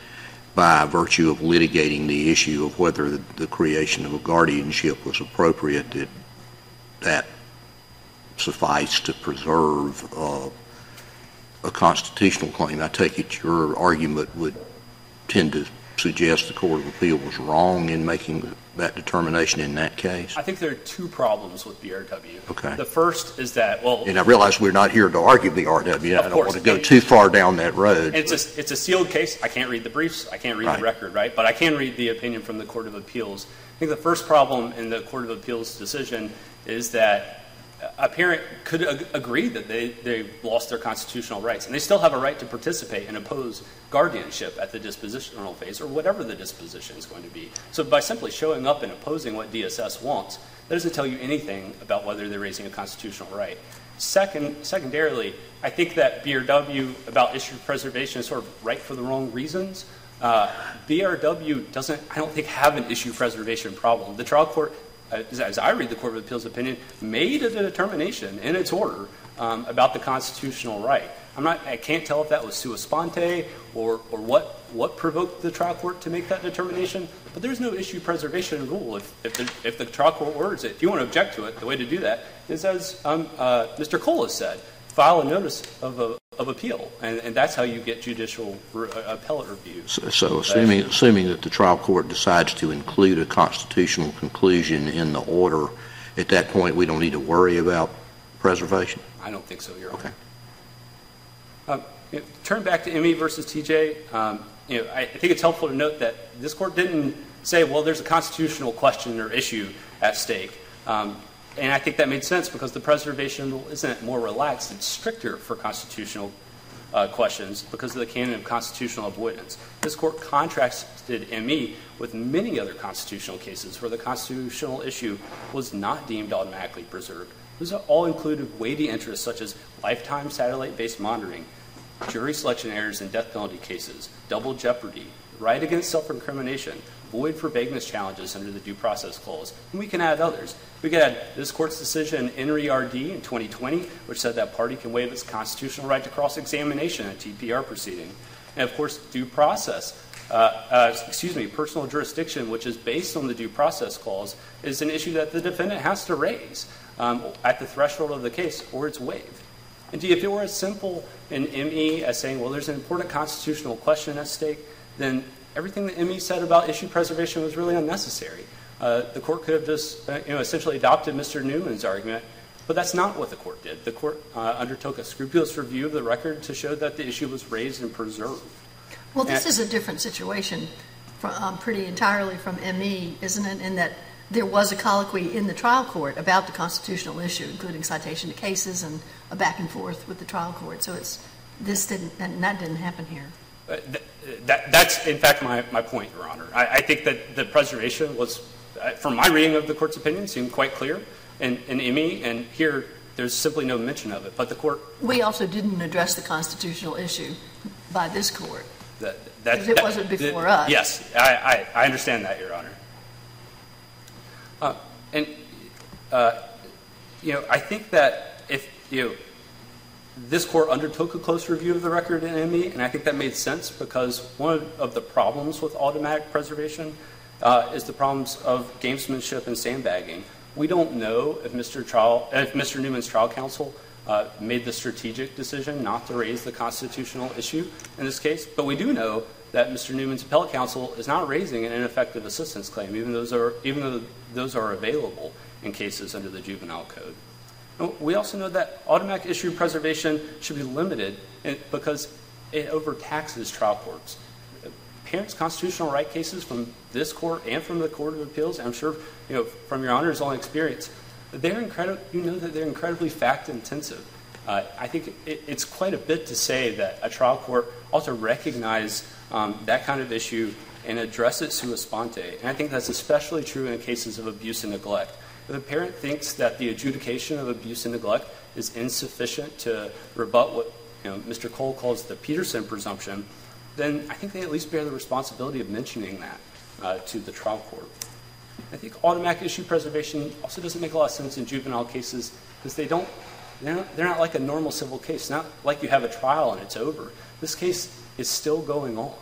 by virtue of litigating the issue of whether the, the creation of a guardianship was appropriate, that that sufficed to preserve uh, a constitutional claim. I take it your argument would tend to suggest the Court of Appeal was wrong in making that determination in that case? I think there are two problems with BRW. Okay. The first is that, well, And I realize we're not here to argue BRW. I Of don't course. want to go too far down that road. it's a, it's a sealed case. I can't read the briefs. I can't read the record, right? But I can read the opinion from the Court of Appeals. I think the first problem in the Court of Appeals decision is that a parent could ag- agree that they, they lost their constitutional rights, and they still have a right to participate and oppose guardianship at the dispositional phase or whatever the disposition is going to be. So by simply showing up and opposing what DSS wants, that doesn't tell you anything about whether they're raising a constitutional right. Second, secondarily, I think that BRW about issue preservation is sort of right for the wrong reasons. Uh, BRW doesn't, I don't think, have an issue preservation problem. The trial court, as, I read the Court of Appeals opinion, made a determination in its order um, about the constitutional right. I'm not, I can't tell if that was sua sponte or, or what, what provoked the trial court to make that determination, but there's no issue preservation rule. If, if, the, if the trial court orders it, if you want to object to it, the way to do that is, as um, uh, Mr. Cole has said, file a notice of, a, of appeal, and, and that's how you get judicial re- appellate review. So- So assuming, assuming that the trial court decides to include a constitutional conclusion in the order, at that point, we don't need to worry about preservation? I don't think so, Your Honor. Okay. Um, you know, Turn back to ME versus TJ, um, you know, I I think it's helpful to note that this court didn't say, well, there's a constitutional question or issue at stake. Um, And I think that made sense because the preservation rule isn't more relaxed, it's stricter for constitutional uh, questions because of the canon of constitutional avoidance. This court contrasted ME with many other constitutional cases where the constitutional issue was not deemed automatically preserved. These all included weighty interests such as lifetime satellite-based monitoring, jury selection errors in death penalty cases, double jeopardy, right against self-incrimination, void for vagueness challenges under the Due Process Clause, and we can add others. We could add this court's decision in Henry R.D. in 2020, which said that party can waive its constitutional right to cross-examination in a TPR proceeding. And of course, due process, uh, uh, excuse me, personal jurisdiction, which is based on the Due Process Clause, is an issue that the defendant has to raise um, at the threshold of the case, or it's waived. Indeed, if it were as simple in ME as saying, well, there's an important constitutional question at stake, then everything that ME said about issue preservation was really unnecessary. Uh, the court could have just, uh, you know, essentially adopted Mr. Newman's argument, but that's not what the court did. The court uh, undertook a scrupulous review of the record to show that the issue was raised and preserved. Well, this And- is a different situation, from, um, pretty entirely from ME, isn't it? In that there was a colloquy in the trial court about the constitutional issue, including citation to cases and a back and forth with the trial court. So it's this didn't and that didn't happen here. Uh, th- That, that's, in fact, my, my point, Your Honor. I, I think that the preservation was, uh, from my reading of the court's opinion, seemed quite clear in, in ME, and here there's simply no mention of it. But the court, We also didn't address the constitutional issue by this court. that, that. it that- wasn't before that- us. Yes, I, I, I understand that, Your Honor. And, uh, you know, I think that if, you know, this court undertook a close review of the record in ME, and I think that made sense because one of the problems with automatic preservation uh, is the problems of gamesmanship and sandbagging. We don't know if Mr. Trial, if Mr. Newman's trial counsel uh, made the strategic decision not to raise the constitutional issue in this case, but we do know that Mr. Newman's appellate counsel is not raising an ineffective assistance claim, even though those are available in cases under the juvenile code. We also know that automatic issue preservation should be limited because it overtaxes trial courts. Parents' constitutional right cases from this court and from the Court of Appeals, I'm sure, you know, from your Honor's own experience, you know that they're incredibly fact-intensive. Uh, I think it, it's quite a bit to say that a trial court ought to recognize um, that kind of issue and address it sua sponte. And I think that's especially true in cases of abuse and neglect. If a parent thinks that the adjudication of abuse and neglect is insufficient to rebut what you know, Mr. Cole calls the Petersen presumption, then I think they at least bear the responsibility of mentioning that uh, to the trial court. I think automatic issue preservation also doesn't make a lot of sense in juvenile cases because they don't, they're not, they're not like a normal civil case. Not like you have a trial and it's over. This case is still going on.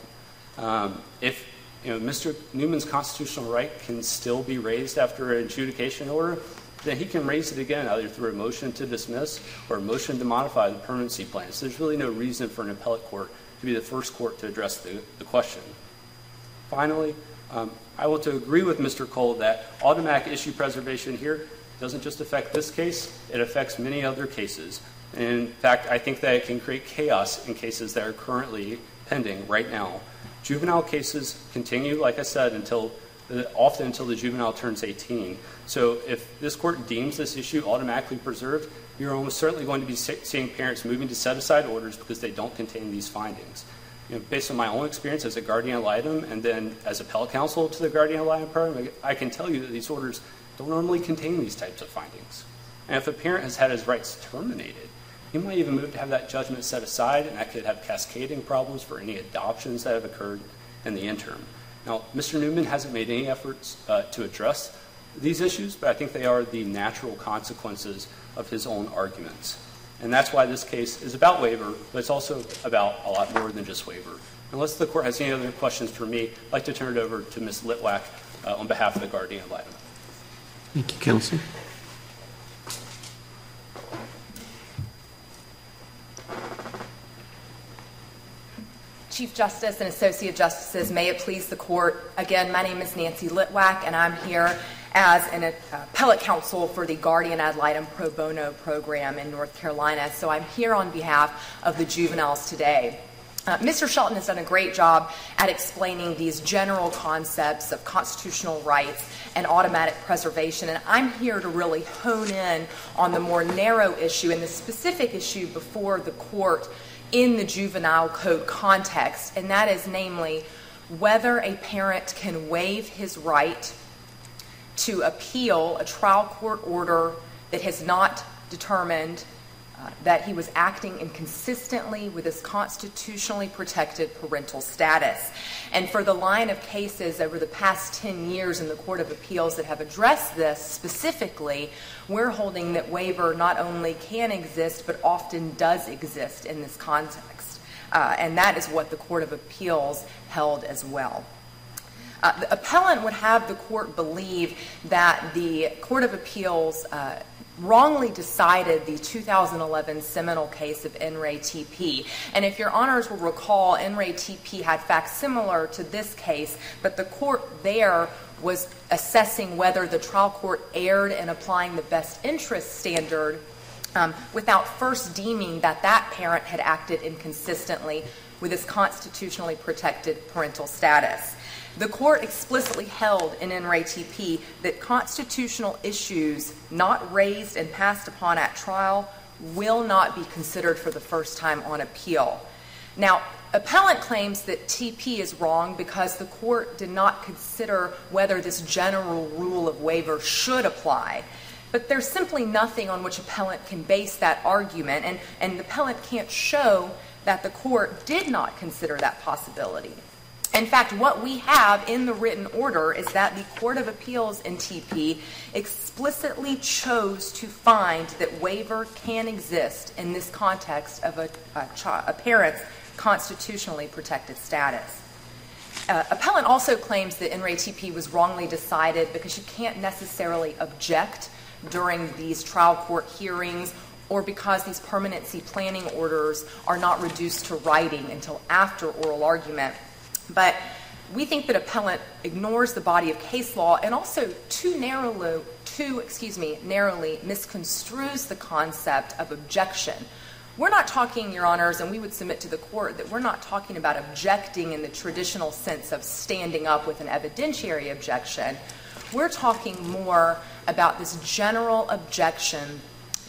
Um, if you know, Mr. Newman's constitutional right can still be raised after an adjudication order, then he can raise it again either through a motion to dismiss or a motion to modify the permanency plan. So there's really no reason for an appellate court to be the first court to address the, the question. Finally, um, I will to agree with Mr. Cole that automatic issue preservation here doesn't just affect this case, it affects many other cases. And in fact, I think that it can create chaos in cases that are currently pending right now. Juvenile cases continue, like I said, until uh, often until the juvenile turns 18. So if this court deems this issue automatically preserved, you're almost certainly going to be seeing parents moving to set aside orders because they don't contain these findings. You know, based on my own experience as a guardian ad litem and then as appellate counsel to the guardian ad litem program, I can tell you that these orders don't normally contain these types of findings. And if a parent has had his rights terminated, he might even move to have that judgment set aside, and that could have cascading problems for any adoptions that have occurred in the interim. Now, Mr. Newman hasn't made any efforts uh, to address these issues, but I think they are the natural consequences of his own arguments. And that's why this case is about waiver, but it's also about a lot more than just waiver. Unless the court has any other questions for me, I'd like to turn it over to Ms. Litwack uh, on behalf of the guardian ad litem. Thank you, counsel. Chief Justice and Associate Justices, may it please the court. Again, my name is Nancy Litwack, and I'm here as an uh, appellate counsel for the Guardian Ad Litem Pro Bono program in North Carolina. So I'm here on behalf of the juveniles today. Uh, Mr. Shelton has done a great job at explaining these general concepts of constitutional rights and automatic preservation, and I'm here to really hone in on the more narrow issue and the specific issue before the court in the juvenile code context, and that is namely whether a parent can waive his right to appeal a trial court order that has not determined uh, that he was acting inconsistently with his constitutionally protected parental status. And for the line of cases over the past 10 years in the Court of Appeals that have addressed this specifically, we're holding that waiver not only can exist, but often does exist in this context. Uh, and that is what the Court of Appeals held as well. Uh, the appellant would have the court believe that the Court of Appeals uh, wrongly decided the 2011 seminal case of In re TP. And if your honors will recall, In re TP had facts similar to this case, but the court there was assessing whether the trial court erred in applying the best interest standard um, without first deeming that that parent had acted inconsistently with his constitutionally protected parental status. The court explicitly held in N. Ray TP that constitutional issues not raised and passed upon at trial will not be considered for the first time on appeal. Now, appellant claims that TP is wrong because the court did not consider whether this general rule of waiver should apply. But there's simply nothing on which appellant can base that argument, and, and the appellant can't show that the court did not consider that possibility. In fact, what we have in the written order is that the Court of Appeals in TP explicitly chose to find that waiver can exist in this context of a, a, a parent's constitutionally protected status. Uh, appellant also claims that In re TP was wrongly decided because you can't necessarily object during these trial court hearings or because these permanency planning orders are not reduced to writing until after oral argument. But we think that appellant ignores the body of case law and also too narrowly, too, excuse me, narrowly misconstrues the concept of objection. We're not talking, Your Honors, and we would submit to the court that we're not talking about objecting in the traditional sense of standing up with an evidentiary objection. We're talking more about this general objection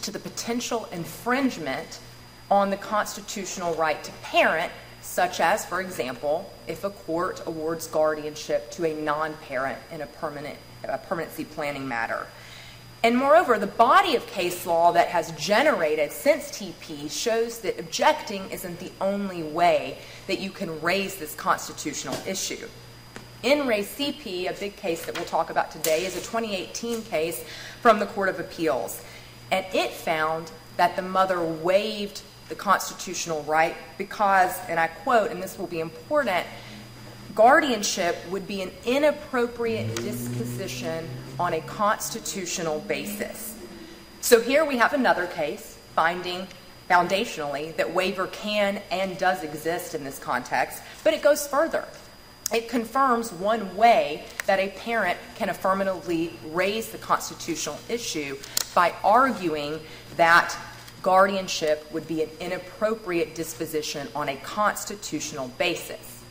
to the potential infringement on the constitutional right to parent such as, for example, if a court awards guardianship to a non parent in a, permanent, a permanency planning matter. And moreover, the body of case law that has generated since TP shows that objecting isn't the only way that you can raise this constitutional issue. In re CP, a big case that we'll talk about today, is a 2018 case from the Court of Appeals. And it found that the mother waived the constitutional right because, and I quote, and this will be important, guardianship would be an inappropriate disposition on a constitutional basis. So here we have another case finding foundationally that waiver can and does exist in this context, but it goes further. It confirms one way that a parent can affirmatively raise the constitutional issue by arguing that guardianship would be an inappropriate disposition on a constitutional basis.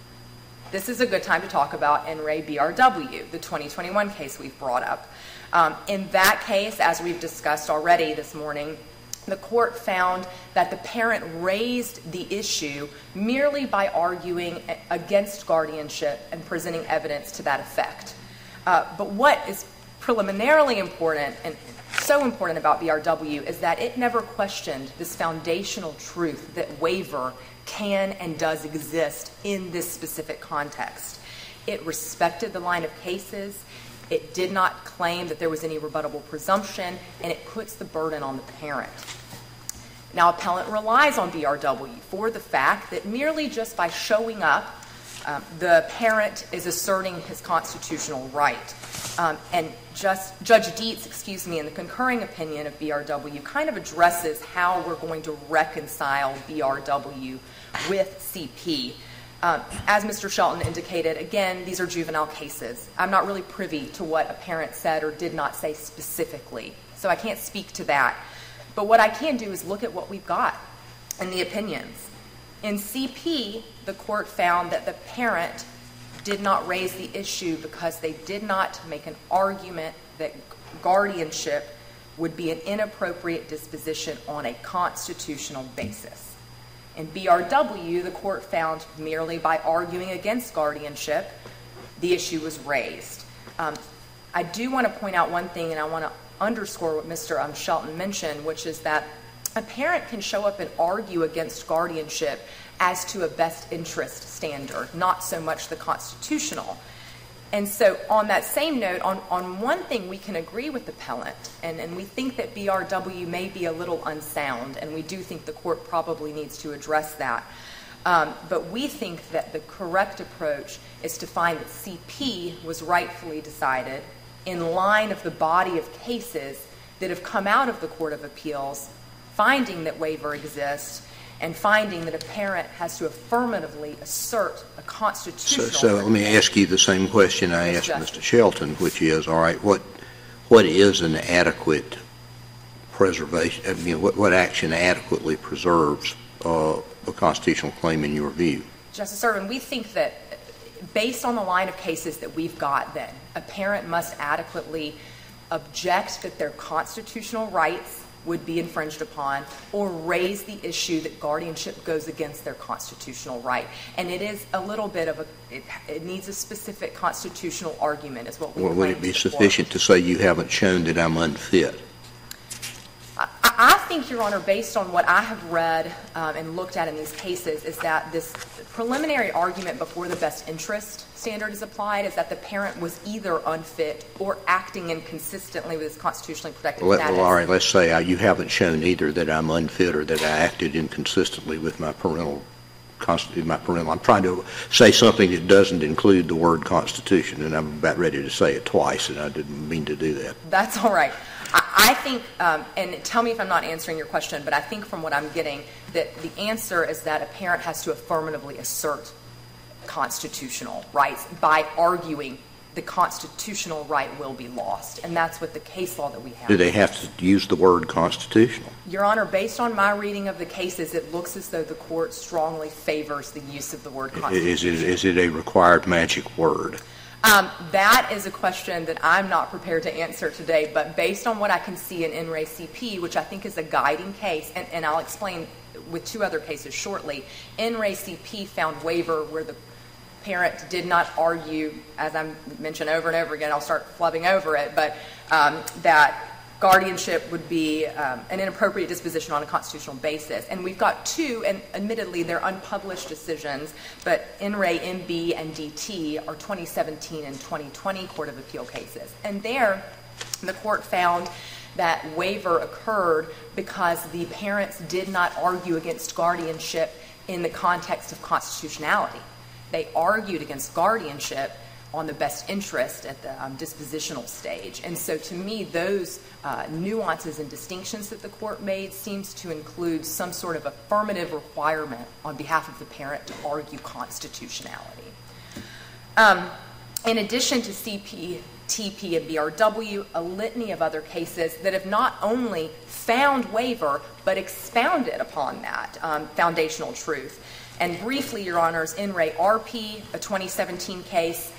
This is a good time to talk about In re BRW, the 2021 case we've brought up. Um, in that case, as we've discussed already this morning, the court found that the parent raised the issue merely by arguing against guardianship and presenting evidence to that effect. Uh, but what is preliminarily important and so important about BRW is that it never questioned this foundational truth that waiver can and does exist in this specific context. It respected the line of cases. It did not claim that there was any rebuttable presumption, and it puts the burden on the parent. Now, appellant relies on BRW for the fact that merely just by showing up, um, the parent is asserting his constitutional right. Um, and just, Judge Dietz, excuse me, in the concurring opinion of BRW, kind of addresses how we're going to reconcile BRW with CP. Um, as Mr. Shelton indicated, again, these are juvenile cases. I'm not really privy to what a parent said or did not say specifically, so I can't speak to that. But what I can do is look at what we've got in the opinions. In CP, the court found that the parent did not raise the issue because they did not make an argument that guardianship would be an inappropriate disposition on a constitutional basis. In BRW, the court found merely by arguing against guardianship, the issue was raised. Um, I do want to point out one thing, and I want to underscore what Mr. Um, Shelton mentioned, which is that a parent can show up and argue against guardianship as to a best interest standard, not so much the constitutional. And so, on that same note, on, on one thing we can agree with the appellant, and, and we think that BRW may be a little unsound, and we do think the court probably needs to address that. Um, but we think that the correct approach is to find that CP was rightfully decided in line of the body of cases that have come out of the Court of Appeals, finding that waiver exists and finding that a parent has to affirmatively assert a So, constitutional. so let me ask you the same question I asked Yes. Mr. Shelton, which is, all right, what, what is an adequate preservation, I mean, what, what action adequately preserves uh, a constitutional claim in your view? Justice Ervin, we think that based on the line of cases that we've got, then a parent must adequately object that their constitutional rights would be infringed upon or raise the issue that guardianship goes against their constitutional right. And it is a little bit of a, it, it needs a specific constitutional argument, is what we Or would it be court. sufficient to say you haven't shown that I'm unfit? I, I think, Your Honor, based on what I have read um, and looked at in these cases, is that this preliminary argument before the best interest standard is applied is that the parent was either unfit or acting inconsistently with his constitutionally protected Well, status. well, all right, let's say uh, you haven't shown either that I'm unfit or that I acted inconsistently with my parental, my parental, I'm trying to say something that doesn't include the word constitution, and I'm about ready to say it twice, and I didn't mean to do that. That's all right. I, I think, um, and tell me if I'm not answering your question, but I think from what I'm getting, that the answer is that a parent has to affirmatively assert constitutional rights by arguing the constitutional right will be lost. And that's what the case law that we have. Do they have to use the word constitutional? Your Honor, based on my reading of the cases, it looks as though the court strongly favors the use of the word constitutional. is it a required magic word? Um, that is a question that I'm not prepared to answer today, but based on what I can see in NRA CP, which I think is a guiding case, and, and I'll explain with two other cases shortly, In re CP found waiver where the parent did not argue, as I mentioned over and over again, I'll start flubbing over it, but um, that guardianship would be um, an inappropriate disposition on a constitutional basis. And we've got two, and admittedly they're unpublished decisions, but In re MB and DT are 2017 and 2020 Court of Appeal cases. And there, the court found that waiver occurred because the parents did not argue against guardianship in the context of constitutionality. They argued against guardianship on the best interest at the um, dispositional stage. And so to me, those uh, nuances and distinctions that the court made seems to include some sort of affirmative requirement on behalf of the parent to argue constitutionality. Um, in addition to CP, TP, and BRW, a litany of other cases that have not only found waiver, but expounded upon that um, foundational truth. And briefly, Your Honors, in re RP, a 2017 case,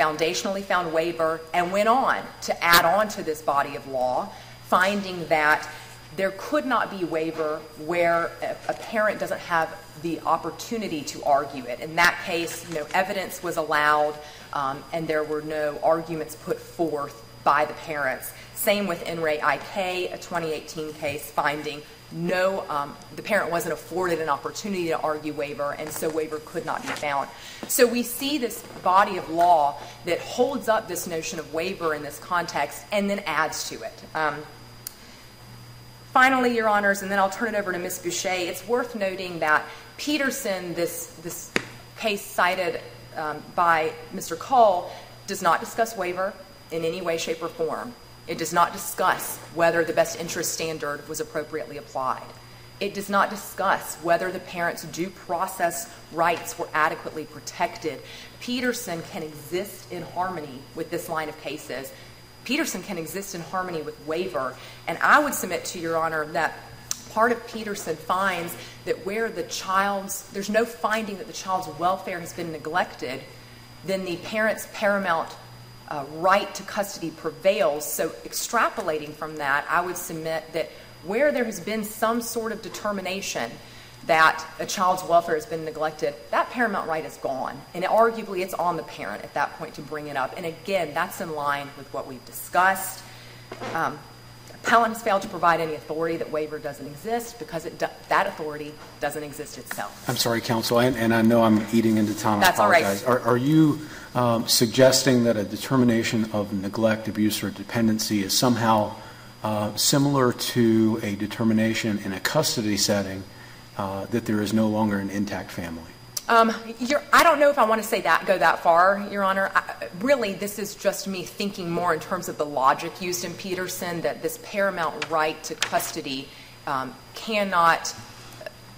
foundationally found waiver and went on to add on to this body of law, finding that there could not be waiver where a, parent doesn't have the opportunity to argue it. In that case, no evidence was allowed, um, and there were no arguments put forth by the parents. Same with In re IK, a 2018 case, finding no, um, the parent wasn't afforded an opportunity to argue waiver, and so waiver could not be found. So we see this body of law that holds up this notion of waiver in this context and then adds to it. Um, Finally, Your Honors, and then I'll turn it over to Ms. Boucher, it's worth noting that Petersen, this, this case cited um, by Mr. Cole, does not discuss waiver in any way, shape, or form. It does not discuss whether the best interest standard was appropriately applied. It does not discuss whether the parent's due process rights were adequately protected. Petersen can exist in harmony with this line of cases. Petersen can exist in harmony with waiver. And I would submit to Your Honor that part of Petersen finds that where the child's, there's no finding that the child's welfare has been neglected, then the parent's paramount uh, right to custody prevails. So, extrapolating from that, I would submit that where there has been some sort of determination that a child's welfare has been neglected, that paramount right is gone. And arguably, it's on the parent at that point to bring it up. And again, that's in line with what we've discussed. Um, appellant has failed to provide any authority that waiver doesn't exist because it do, that authority doesn't exist itself. I'm sorry, counsel, and, and I know I'm eating into time. That's I all right. Are, are you um, suggesting that a determination of neglect, abuse, or dependency is somehow uh, similar to a determination in a custody setting uh, that there is no longer an intact family? Um, I don't know if I want to say that, go that far, Your Honor. I, really, this is just me thinking more in terms of the logic used in Petersen that this paramount right to custody um, cannot.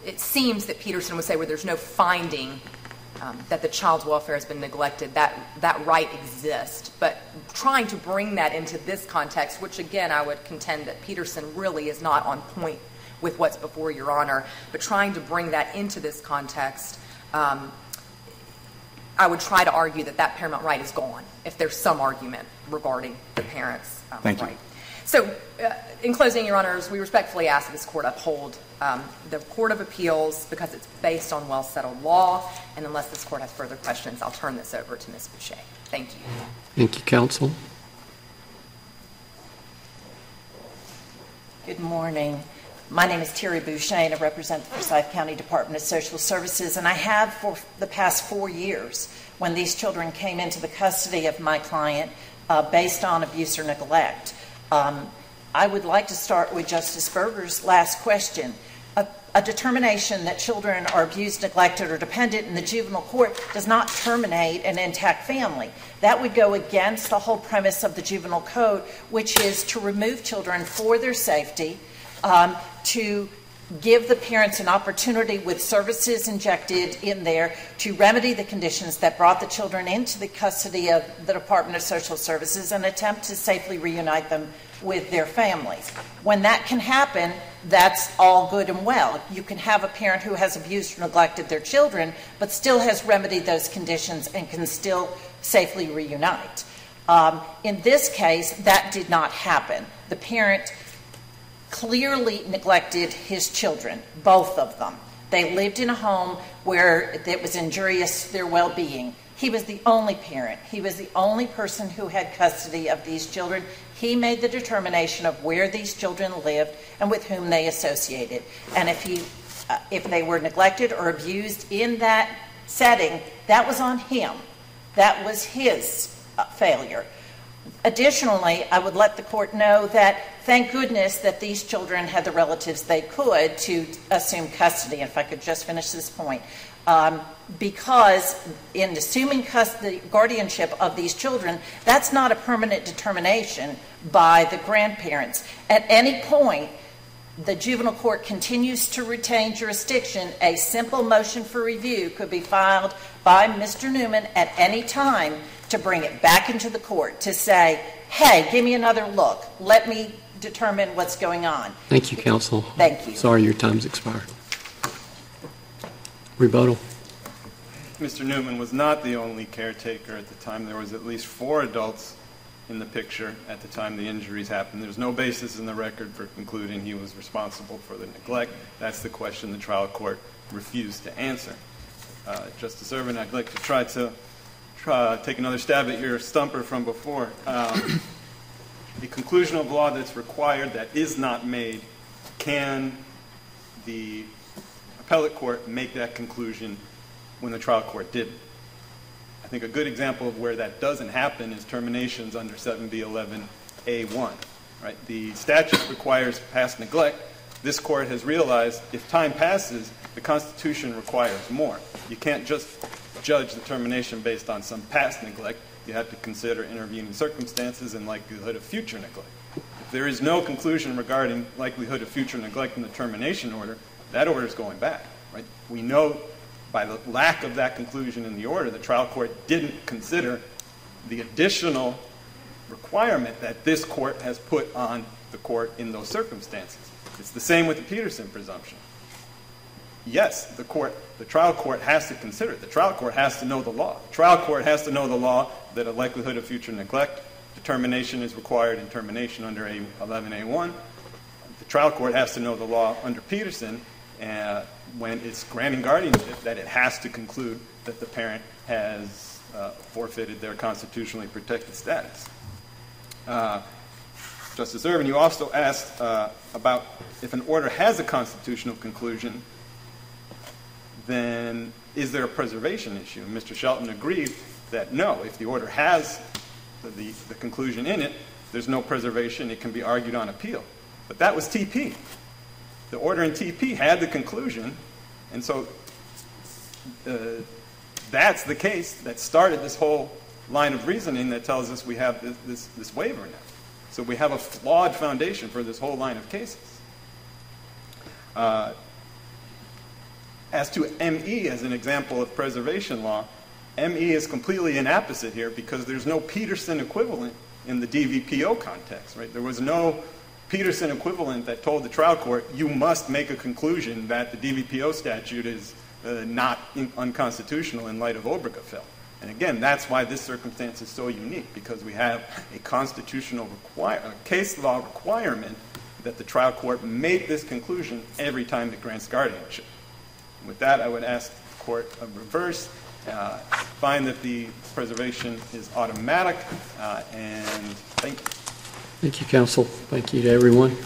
It seems that Petersen would say where there's no finding um, that the child's welfare has been neglected, that that right exists. But trying to bring that into this context, which again I would contend that Petersen really is not on point with what's before Your Honor, but trying to bring that into this context um, I would try to argue that that paramount right is gone if there's some argument regarding the parents' um, Thank you. So, uh, in closing, Your Honors, we respectfully ask that this court uphold um, the Court of Appeals because it's based on well settled law. And unless this court has further questions, I'll turn this over to Ms. Boucher. Thank you. Thank you, counsel. Good morning. My name is Terry Boucher, and I represent the Forsyth County Department of Social Services, and I have for the past four years when these children came into the custody of my client uh, based on abuse or neglect. Um, I would like to start with Justice Berger's last question. A, determination that children are abused, neglected, or dependent in the juvenile court does not terminate an intact family. That would go against the whole premise of the juvenile code, which is to remove children for their safety um, to give the parents an opportunity with services injected in there to remedy the conditions that brought the children into the custody of the Department of Social Services and attempt to safely reunite them with their families. When that can happen, that's all good and well. You can have a parent who has abused or neglected their children, but still has remedied those conditions and can still safely reunite. Um, in this case, that did not happen. The parent clearly neglected his children, both of them. They lived in a home where it was injurious to their well being. He was the only parent. He was the only person who had custody of these children. He made the determination of where these children lived and with whom they associated. And if he uh, if they were neglected or abused in that setting, that was on him. That was his uh, failure. Additionally, I would let the court know that thank goodness that these children had the relatives they could to assume custody. If I could just finish this point. Um, because in assuming custody, guardianship of these children, that's not a permanent determination by the grandparents. At any point, the juvenile court continues to retain jurisdiction. A simple motion for review could be filed by Mr. Newman at any time to bring it back into the court to say, hey, give me another look. Let me determine what's going on. Thank you, counsel. Thank you. Sorry your time's expired. Rebuttal. Mr. Newman was not the only caretaker at the time. There was at least four adults in the picture at the time the injuries happened. There's no basis in the record for concluding he was responsible for the neglect. That's the question the trial court refused to answer. Uh, Justice Ervin, I'd like to try to try, take another stab at your stumper from before. Um, the conclusion of law that's required that is not made, can the appellate court make that conclusion when the trial court didn't? I think a good example of where that doesn't happen is terminations under 7B11A1. Right? The statute requires past neglect. This court has realized if time passes, the Constitution requires more. You can't just judge the termination based on some past neglect. You have to consider intervening circumstances and likelihood of future neglect. If there is no conclusion regarding likelihood of future neglect in the termination order, that order is going back, right? We know by the lack of that conclusion in the order, the trial court didn't consider the additional requirement that this court has put on the court in those circumstances. It's the same with the Petersen presumption. Yes, the court, the trial court has to consider it. The trial court has to know the law. The trial court has to know the law that a likelihood of future neglect determination is required in termination under A 11A1. The trial court has to know the law under Petersen uh, when it's granting guardianship that it has to conclude that the parent has uh, forfeited their constitutionally protected status. Uh, Justice Ervin, you also asked uh, about if an order has a constitutional conclusion, then is there a preservation issue? Mr. Shelton agreed that no, if the order has the, the, the conclusion in it, there's no preservation, it can be argued on appeal. But that was TP. The order in TP had the conclusion, and so uh, that's the case that started this whole line of reasoning that tells us we have this, this, this waiver now. So we have a flawed foundation for this whole line of cases. Uh, as to ME as an example of preservation law, ME is completely inapposite here because there's no Petersen equivalent in the DVPO context, right? There was no Petersen equivalent that told the trial court, you must make a conclusion that the DVPO statute is uh, not in- unconstitutional in light of Obergefell. And again, that's why this circumstance is so unique, because we have a constitutional require, a case law requirement that the trial court make this conclusion every time it grants guardianship. With that, I would ask the court to reverse, uh, find that the preservation is automatic, uh, and thank you. Thank you, Counsel. Thank you to everyone.